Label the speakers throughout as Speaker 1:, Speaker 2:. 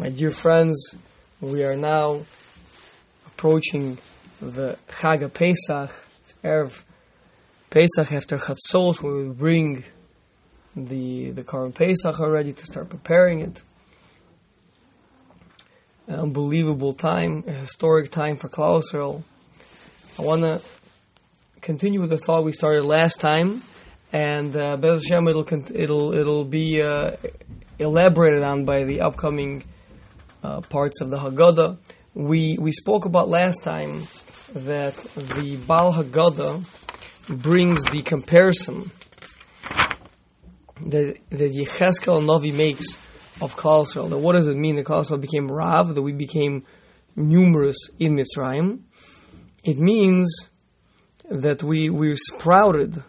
Speaker 1: My dear friends, we are now approaching the Chag Pesach, Erev Pesach after Chatzos, where we bring the the Korban Pesach already to start preparing it. An unbelievable time, a historic time for Klal Yisrael. I want to continue with the thought we started last time, and uh, Bez Hashem, it'll it'll it'll be uh, elaborated on by the upcoming uh, parts of the Haggadah. We we spoke about last time that the Baal Haggadah brings the comparison that that Yecheskel Navi makes of Yisrael. Now, what does it mean that Klal Yisrael became Rav? That we became numerous in Mitzrayim? It means that we we sprouted,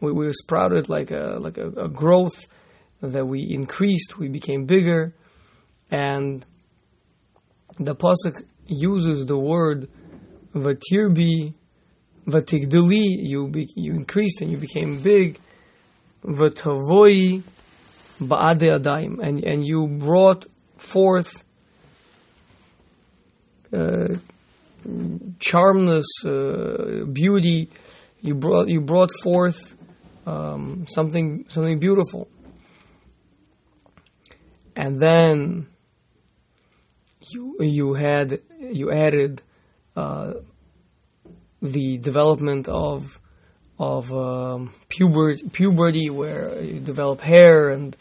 Speaker 1: we, we sprouted like a like a, a growth that we increased, we became bigger, and the pasuk uses the word vatirbi, vatigdali. You be, you increased and you became big. Vatavoi ba'ade adaim, and and you brought forth. Uh, charmness, uh, beauty. You brought you brought forth um, something something beautiful, and then you you had you added uh, the development of of um, puberty, puberty, where you develop hair and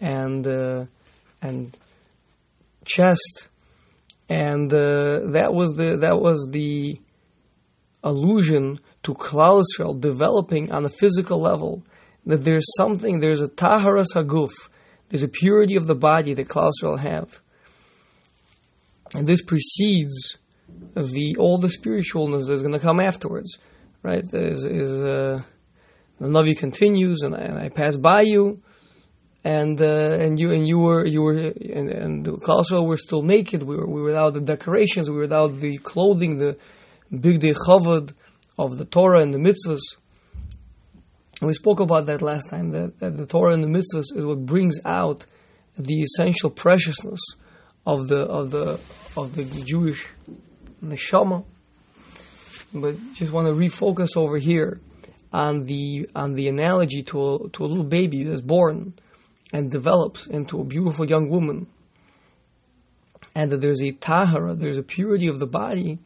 Speaker 1: and uh, and chest. And uh, that was the that was the allusion to Klal Yisrael developing on a physical level that there's something there's a taharas haguf there's a purity of the body that Klal Yisrael have and this precedes the all the spiritualness that's going to come afterwards right is, is uh, the Navi continues and I, and I pass by you and uh, and you and you were you were and, and also we're still naked. We were, we were without the decorations. We were without the clothing, the big day chavod of the Torah and the mitzvahs. And we spoke about that last time. That, that the Torah and the mitzvahs is what brings out the essential preciousness of the of the of the Jewish neshama. But just want to refocus over here on the on the analogy to a, to a little baby that's born and develops into a beautiful young woman, and that there's a tahara, there's a purity of the body,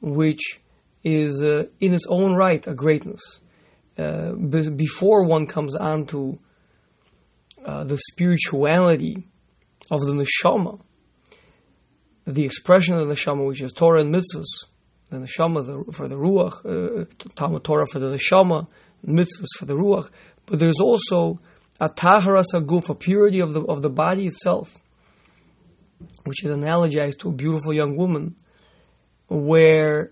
Speaker 1: which is uh, in its own right a greatness. Uh, before one comes on to uh, the spirituality of the neshama, the expression of the neshama, which is Torah and mitzvahs, the neshama for the ruach, uh, Talmud Torah for the neshama, mitzvahs for the ruach, but there's also a taharas haguf, a purity of the of the body itself, which is analogized to a beautiful young woman, where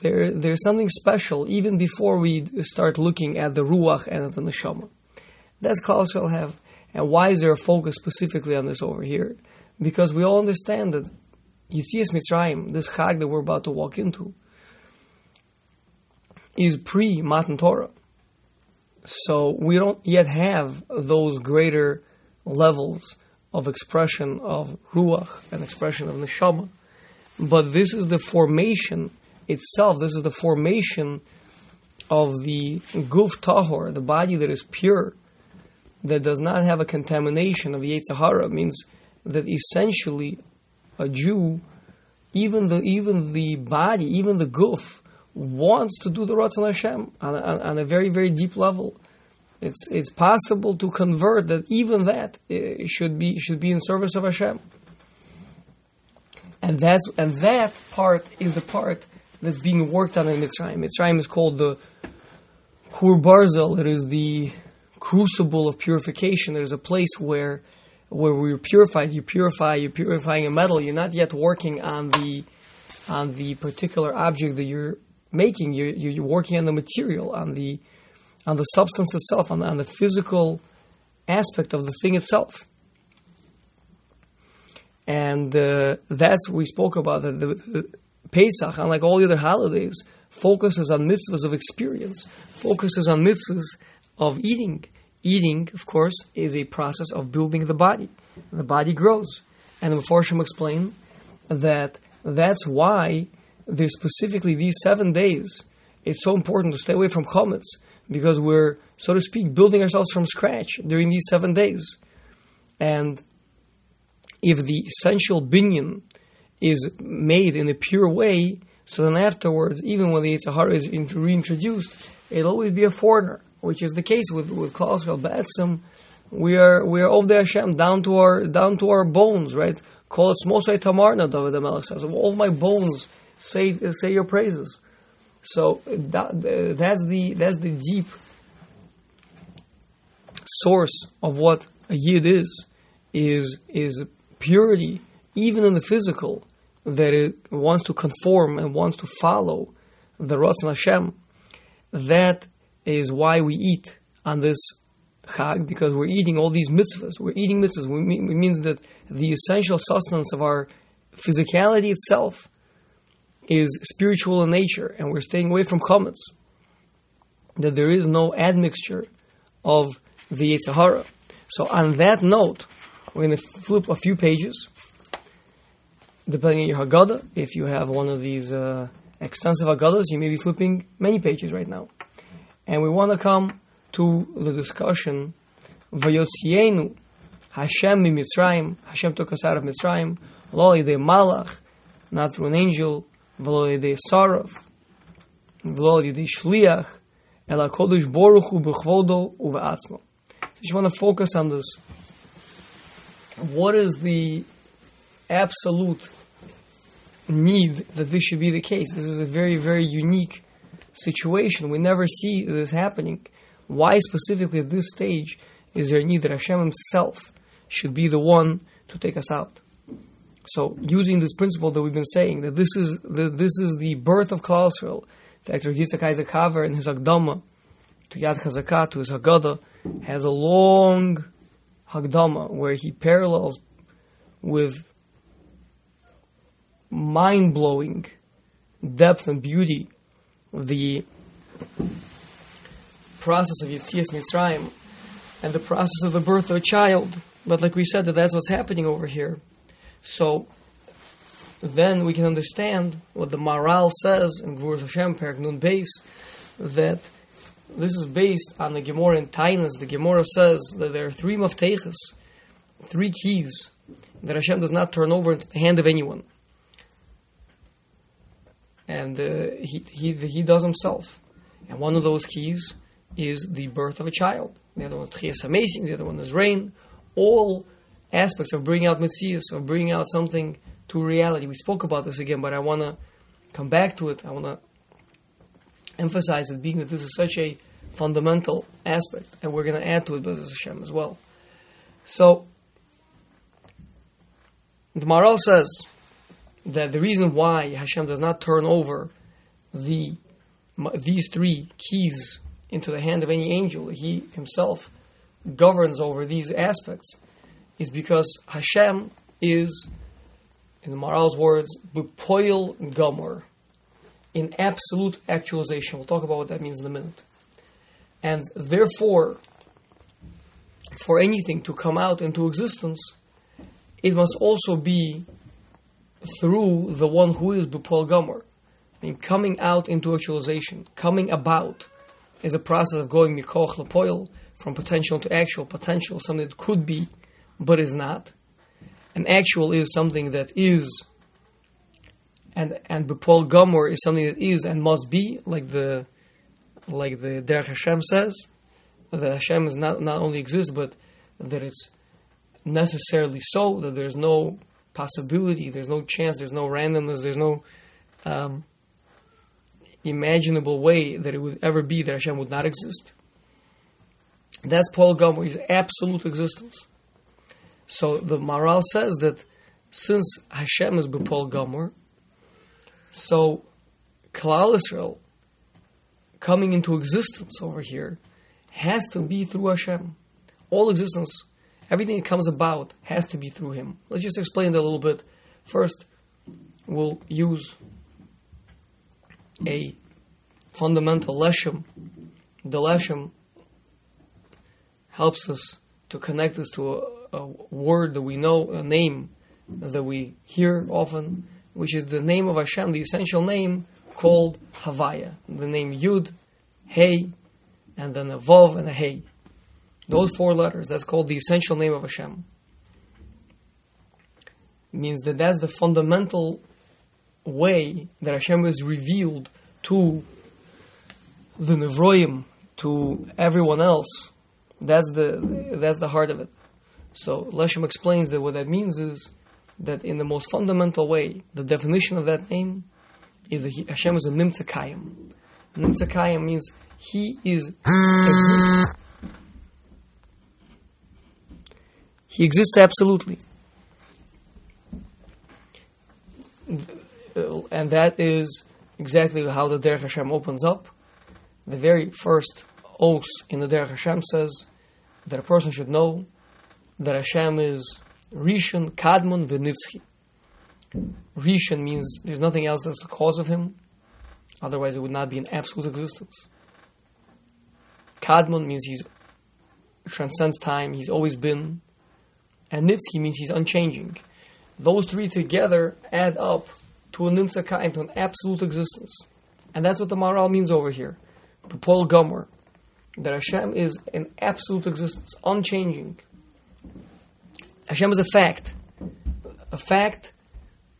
Speaker 1: there there's something special even before we start looking at the ruach and at the neshama. That's Yisrael have, and why is there a focus specifically on this over here? Because we all understand that Yetzias Mitzrayim, this Chag that we're about to walk into, is pre Matan Torah. So we don't yet have those greater levels of expression of ruach and expression of neshama. But this is the formation itself. This is the formation of the guf tahor, the body that is pure, that does not have a contamination of Yetzer Hara. Means that essentially a Jew, even the even the body, even the guf, wants to do the Ratzon Hashem on a, on a very, very deep level. It's, it's possible to convert that even that uh, should be, should be in service of Hashem. And, that's, and that part is the part that's being worked on in Mitzrayim. Mitzrayim is called the Kur Barzel. It is the crucible of purification. There's a place where where we're purified. You purify. You're purifying a metal. You're not yet working on the on the particular object that you're making. You're, you're working on the material, on the on the substance itself, on the, on the physical aspect of the thing itself. And uh, that's what we spoke about that the, the Pesach, unlike all the other holidays, focuses on mitzvahs of experience, focuses on mitzvahs of eating. Eating, of course, is a process of building the body. The body grows. And the Meforshim explain that that's why there's specifically these seven days. It's so important to stay away from chometz because we're, so to speak, building ourselves from scratch during these seven days. And if the essential binyan is made in a pure way, so then afterwards, even when the Yetzer Hara is reintroduced, it'll always be a foreigner, which is the case with, with Klaus Be'etzim. We are we are of the Hashem down to our down to our bones, right? Call it Smosai Tamarna, David Melech says. All my bones say say your praises. So that, that's the that's the deep source of what a yid is is is purity, even in the physical, that it wants to conform and wants to follow the Ratzon Hashem. That is why we eat on this Chag, because we're eating all these mitzvahs. We're eating mitzvahs. It means that the essential sustenance of our physicality itself is spiritual in nature, and we're staying away from chometz. That there is no admixture of the Yetzer Hara. So, on that note, we're going to flip a few pages, depending on your Haggadah. If you have one of these uh, extensive Haggadahs, you may be flipping many pages right now. And we want to come to the discussion Vayotzienu Hashem Mitzrayim. Hashem took us out of Mitzrayim. Lo yedei malach, not through an angel. V'lo yedei saraf. V'lo yedei shliach. Ela kodesh boruch hu. So just want to focus on this. What is the absolute need that this should be the case? This is a very, very unique situation. We never see this happening. Why specifically at this stage is there a need that Hashem Himself should be the one to take us out? So, using this principle that we've been saying, that this is the, this is the birth of Klal Yisrael, that Yitzhak Isaac Haver in his Agdama to Yad Chazakah, to his Haggadah, has a long Hagdama where he parallels with mind blowing depth and beauty the process of Yetzias Mitzrayim and the process of the birth of a child. But like we said, that that's what's happening over here. So then we can understand what the Maharal says in Gvur Hashem, Perak Nun Beis, that this is based on the Gemara in Taanis. The Gemara says that there are three maftechas, three keys, that Hashem does not turn over into the hand of anyone. And uh, he, he, he does himself. And one of those keys is the birth of a child. The other one is Amazing, the other one is rain. All aspects of bringing out Metzias, of bringing out something to reality. We spoke about this again, but I want to come back to it. I want to emphasize it, being that this is such a fundamental aspect, and we're going to add to it Bezos Hashem as well. So, the Maharal says that the reason why Hashem does not turn over the these three keys into the hand of any angel, he himself governs over these aspects, is because Hashem is, in the Maharal's words, Bupoil Gomer in absolute actualization. We'll talk about what that means in a minute. And therefore, for anything to come out into existence, it must also be through the one who is Bupol Gomer. I mean, coming out into actualization, coming about, is a process of going mikoch lepoil, from potential to actual. Potential, something that could be, but is not. And actual is something that is and and Bepol Gomor is something that is and must be, like the like the Derech Hashem says, that Hashem is not not only exists, but that it's necessarily so, that there's no possibility, there's no chance, there's no randomness, there's no um, imaginable way that it would ever be that Hashem would not exist. That's Poel Gomer, his absolute existence. So the Maharal says that since Hashem is Poel Gomer, so, Klal Israel coming into existence over here has to be through Hashem. All existence, everything that comes about has to be through Him. Let's just explain that a little bit. First, we'll use a fundamental leshem. The leshem helps us to connect us to a, a word that we know, a name that we hear often, which is the name of Hashem, the essential name called Havaya. The name Yud, Hey, and then a Vav and a Hey. Those four letters, that's called the essential name of Hashem. It means that that's the fundamental way that Hashem is revealed to the Nevroim, to everyone else. That's the that's the heart of it. So Leshem explains that what that means is that in the most fundamental way, the definition of that name is that he, Hashem is a Nimtza Kayim. Nimtza Kayim means he is he exists absolutely. And that is exactly how the Derech Hashem opens up. The very first oath in the Derech Hashem says that a person should know that Hashem is Rishon, Kadmon, Venitzchi. Rishon means there's nothing else that's the cause of him, otherwise it would not be an absolute existence. Kadmon means he's transcends time, he's always been, and Nitzchi means he's unchanging. Those three together add up to a Nimtzaka and to an absolute existence. And that's what the Maharal means over here. Poel Gomer. That Hashem is an absolute existence, unchanging. Hashem is a fact. A fact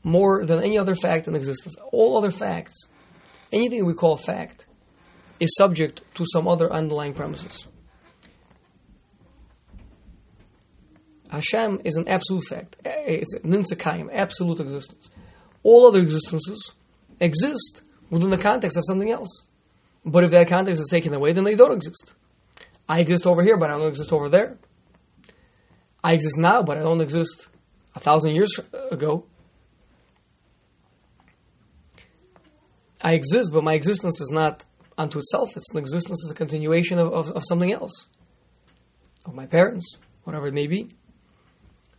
Speaker 1: more than any other fact in existence. All other facts, anything we call fact, is subject to some other underlying premises. Hashem is an absolute fact. It's an ninsakayim, absolute existence. All other existences exist within the context of something else. But if that context is taken away, then they don't exist. I exist over here, but I don't exist over there. I exist now, but I don't exist a thousand years ago. I exist, but my existence is not unto itself. It's an existence, it's a continuation of, of, of something else. Of my parents, whatever it may be.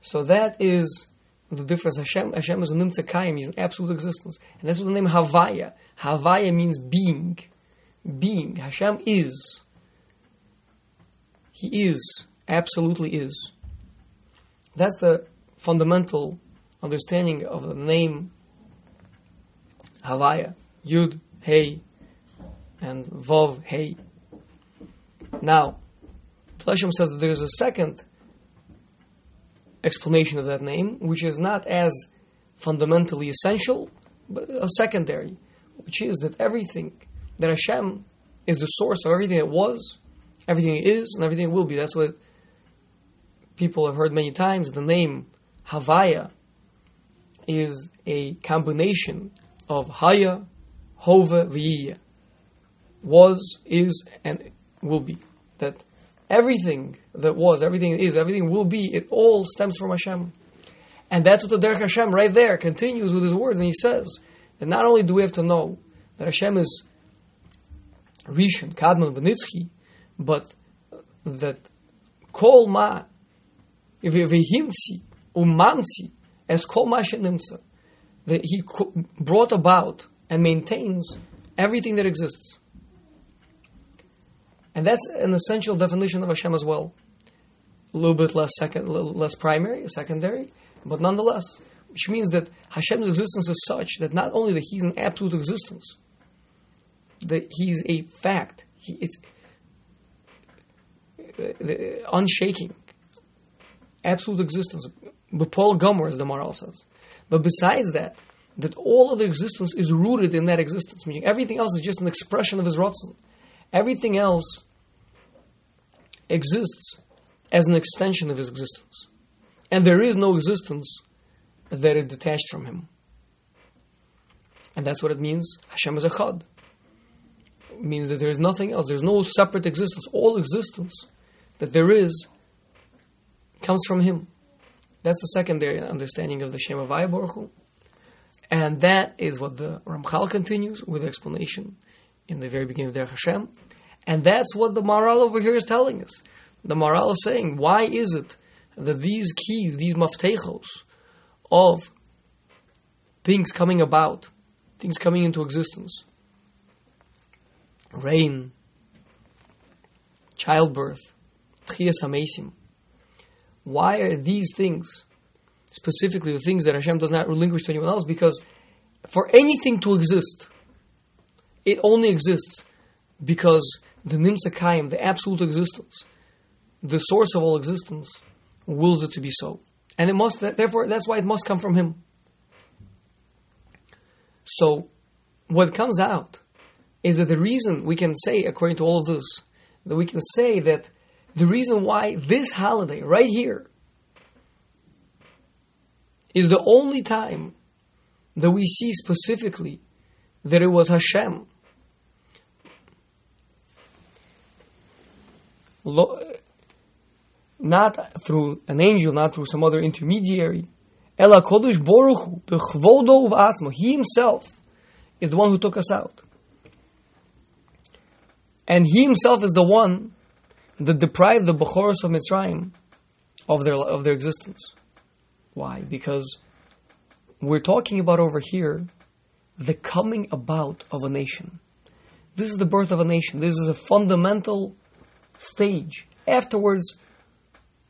Speaker 1: So that is the difference. Hashem, Hashem is a nimtzakayim, he's an absolute existence. And that's what the name Havaya. Havaya means being. Being. Hashem is. He is. Absolutely is. That's the fundamental understanding of the name Havaya. Yud, Hey, and Vav, Hey. Now, Leshem says that there is a second explanation of that name, which is not as fundamentally essential, but a secondary, which is that everything, that Hashem is the source of everything that was, everything is, and everything will be. That's what people have heard many times. The name Havaya is a combination of Haya, Hove, V'yiyah. Was, is, and will be. That everything that was, everything is, everything will be, it all stems from Hashem. And that's what the Derech Hashem right there continues with his words, and he says that not only do we have to know that Hashem is Rishon, Kadmon, Venitzchi, but that Kol Ma, Vehimsi, Umamsi, as Kol Ma Shenimsa, that he brought about and maintains everything that exists. And that's an essential definition of Hashem as well. A little bit less second, less primary, secondary, but nonetheless, which means that Hashem's existence is such that not only that He's an absolute existence, that He's a fact, he, it's uh, unshaking, absolute existence. But Poel Gomer, as the moral says. But besides that, that all of the existence is rooted in that existence, meaning everything else is just an expression of His Ratzon. Everything else exists as an extension of his existence. And there is no existence that is detached from him. And that's what it means. Hashem is a chad. It means that there is nothing else. There's no separate existence. All existence that there is comes from him. That's the secondary understanding of the Shem of. And that is what the Ramchal continues with the explanation in the very beginning of Derech Hashem. And that's what the Maharal over here is telling us. The Maharal is saying, why is it that these keys, these maftechos of things coming about, things coming into existence, rain, childbirth, tchias hamesim, why are these things specifically the things that Hashem does not relinquish to anyone else, because for anything to exist, it only exists because the Nimsa the absolute existence, the source of all existence, wills it to be so. And it must, therefore, that's why it must come from Him. So, what comes out is that the reason we can say, according to all of this, that we can say that the reason why this holiday, right here, is the only time that we see specifically that it was Hashem. Not through an angel, not through some other intermediary. Ela Kodesh Boruch Hu, He himself is the one who took us out. And he himself is the one that deprived the Bechoros of Mitzrayim of their, of their existence. Why? Because we're talking about over here the coming about of a nation. This is the birth of a nation. This is a fundamental stage. Afterwards,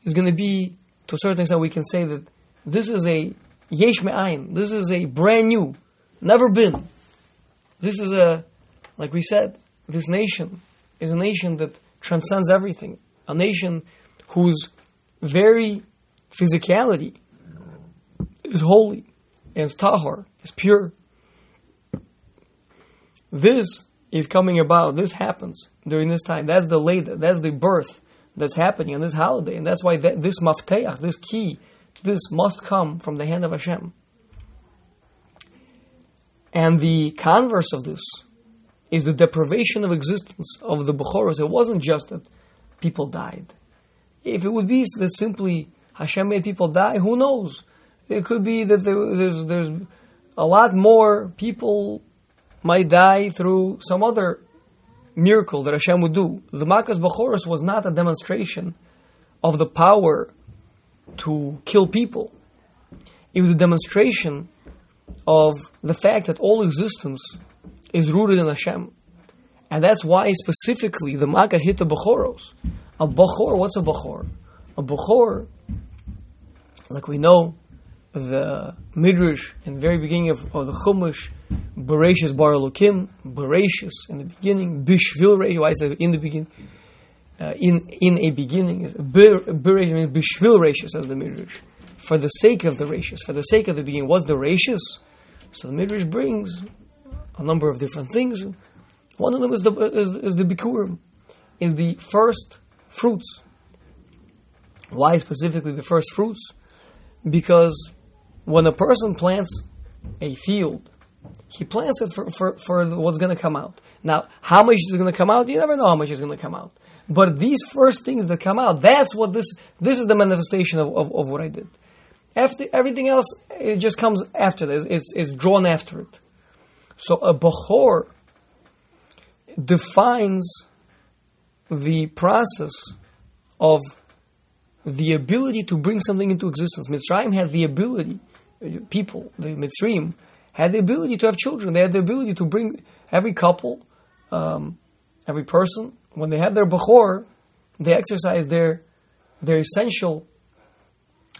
Speaker 1: is going to be, to a certain extent, we can say that this is a yesh me'ayin. This is a brand new, never been. This is a, like we said, this nation is a nation that transcends everything. A nation whose very physicality is holy and is tahor, is pure. This is coming about. This happens during this time. That's the leda. That's the birth that's happening on this holiday, and that's why this mafteach, this key, this must come from the hand of Hashem. And the converse of this is the deprivation of existence of the Bechoros. It wasn't just that people died. If it would be that simply Hashem made people die, who knows? It could be that there, there's there's a lot more people might die through some other miracle that Hashem would do. The Makas Bechoros was not a demonstration of the power to kill people. It was a demonstration of the fact that all existence is rooted in Hashem. And that's why specifically the Makkah hit the Bechoros. A Bechor, what's a Bechor? A Bechor, like we know, the Midrash in the very beginning of, of the Chumash, Bereshis Bar Elokim, Bereshis in the beginning, Bishvil Reish, why is it in the beginning? Uh, in in a beginning, Bereshis means Bishvil Reishis, says the Midrash. For the sake of the Reishis, for the sake of the beginning, what's the Reishis? So the Midrash brings a number of different things. One of them is the is, is the Bikurim, is the first fruits. Why specifically the first fruits? Because when a person plants a field, he plants it for, for, for what's going to come out. Now, how much is going to come out? You never know how much is going to come out. But these first things that come out, that's what this, this is the manifestation of, of, of what I did. After, everything else, it just comes after this. It's, it's drawn after it. So a Bechor defines the process of the ability to bring something into existence. Mitzrayim had the ability people, the Mitzrayim, had the ability to have children. They had the ability to bring every couple, um, every person, when they had their Bechor, they exercised their, their essential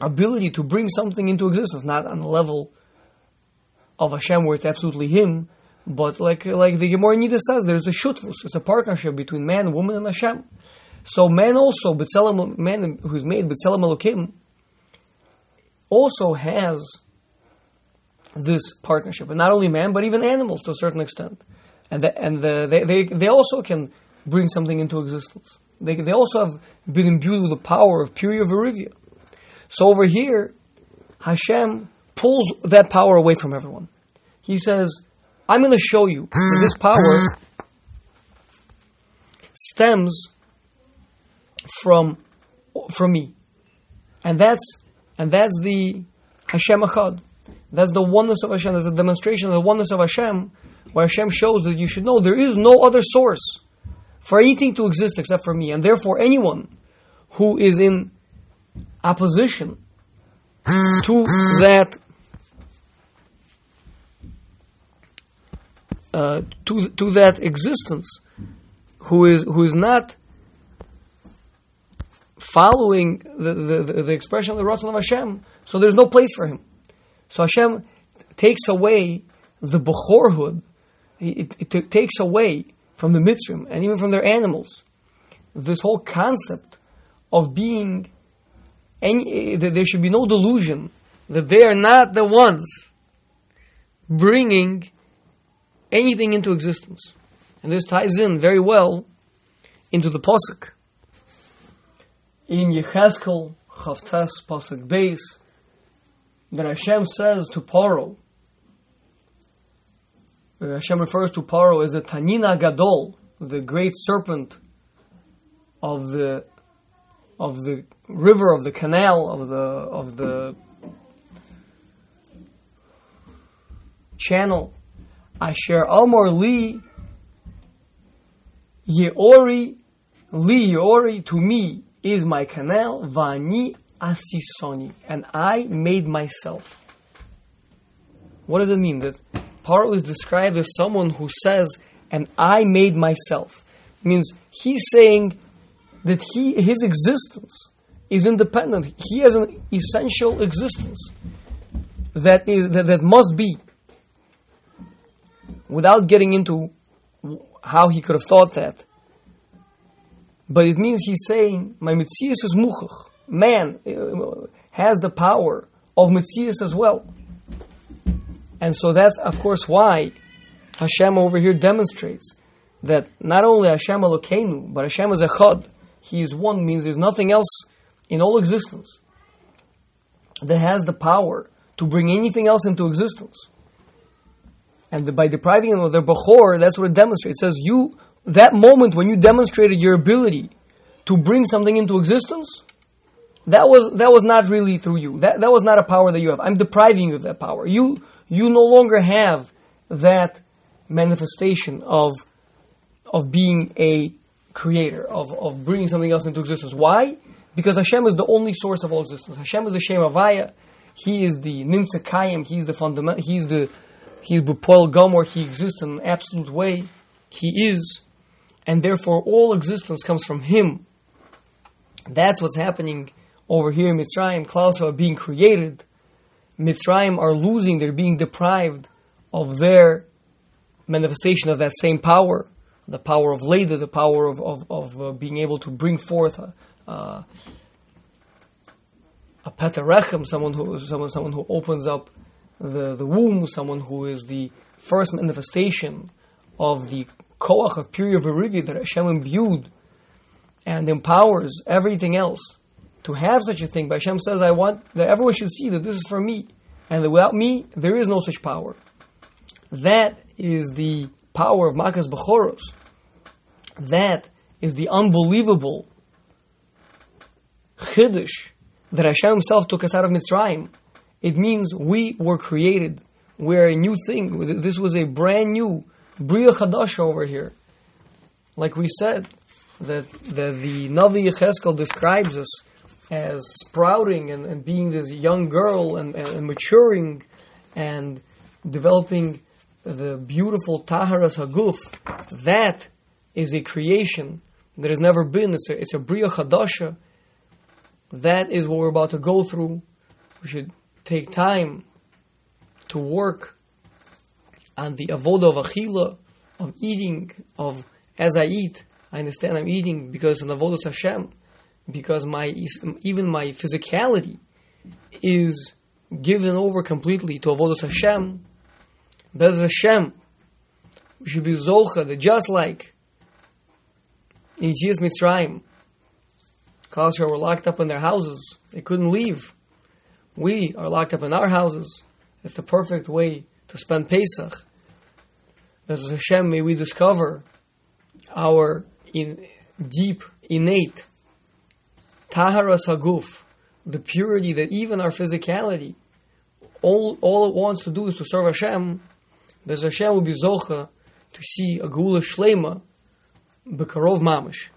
Speaker 1: ability to bring something into existence, not on the level of Hashem where it's absolutely Him, but like like the Gemara Nida says, there's a shutfus, it's a partnership between man, woman, and Hashem. So man also, B'Tselem, man who's made B'Tselem Elokim, also has this partnership, and not only man, but even animals to a certain extent, and the, and the, they, they they also can bring something into existence. They they also have been imbued with the power of Puriya Virivya. So over here, Hashem pulls that power away from everyone. He says, "I'm going to show you that this power stems from from me, and that's and that's the Hashem Echad." That's the oneness of Hashem. That's a demonstration of the oneness of Hashem, where Hashem shows that you should know there is no other source for anything to exist except for me. And therefore, anyone who is in opposition to that uh, to to that existence, who is who is not following the, the, the, expression of the Ratzon of Hashem, So there's no place for him. So Hashem takes away the Bechorhood, it, it, it takes away from the Mitzrim and even from their animals this whole concept of being any, that there should be no delusion that they are not the ones bringing anything into existence. And this ties in very well into the Pasuk. In Yechezkel, Chavtes, Pasuk Beis, that Hashem says to Paro, uh, Hashem refers to Paro as the Tanina Gadol, the great serpent of the of the river, of the canal, of the of the channel. Asher Amor Li Yeori Li Yeori to me is my canal, Vani Asisoni, and I made myself. What does it mean? That Paro is described as someone who says, and I made myself. It means he's saying that he his existence is independent. He has an essential existence that is that, that must be. Without getting into how he could have thought that. But it means he's saying, my Mitzias is muchach. Man uh, has the power of Mitzias as well. And so that's, of course, why Hashem over here demonstrates that not only Hashem Elokeinu, but Hashem is Echad. He is one, means there's nothing else in all existence that has the power to bring anything else into existence. And by depriving them of their Bechor, that's what it demonstrates. It says, you, that moment when you demonstrated your ability to bring something into existence, that was, that was not really through you. That, that was not a power that you have. I'm depriving you of that power. You, you no longer have that manifestation of, of being a creator, of, of bringing something else into existence. Why? Because Hashem is the only source of all existence. Hashem is the Shem Havaya. He is the Nimtza Kayim. He's the fundamental. He's the He's B'Poel Gomor. He exists in an absolute way. He is, and therefore all existence comes from Him. That's what's happening over here in Mitzrayim. Clouds are being created. Mitzrayim are losing. They're being deprived of their manifestation of that same power the power of Leda, the power of, of, of uh, being able to bring forth a, uh, a Petarechem, someone who, someone, someone who opens up the, the womb, someone who is the first manifestation of the Koach of Purya Virigi that Hashem imbued and empowers everything else to have such a thing. But Hashem says, I want that everyone should see that this is for me. And that without me, there is no such power. That is the power of Makas Bechoros. That is the unbelievable chiddush that Hashem Himself took us out of Mitzrayim. It means we were created. We're a new thing. This was a brand new Bria Chadash over here. Like we said, that, that the Navi Yecheskel describes us as sprouting and, and being this young girl and, and, and maturing and developing the beautiful Taharas Haguf, that is a creation that has never been. It's a, it's a Bria Chadasha. That is what we're about to go through. We should take time to work on the avodah of achila, of eating, of as I eat, I understand I'm eating because of avodah Hashem, because my even my physicality is given over completely to avodah Hashem. Bez Hashem, we should be zocha just like in Yetzias Mitzrayim, Kalashar were locked up in their houses; they couldn't leave. We are locked up in our houses. It's the perfect way to spend Pesach. Bez Hashem, may we discover our in, deep, innate taharas haguf, the purity that even our physicality, all, all it wants to do is to serve Hashem, Bez Hashem will be zocha to see a gula shlema bekarov mamish.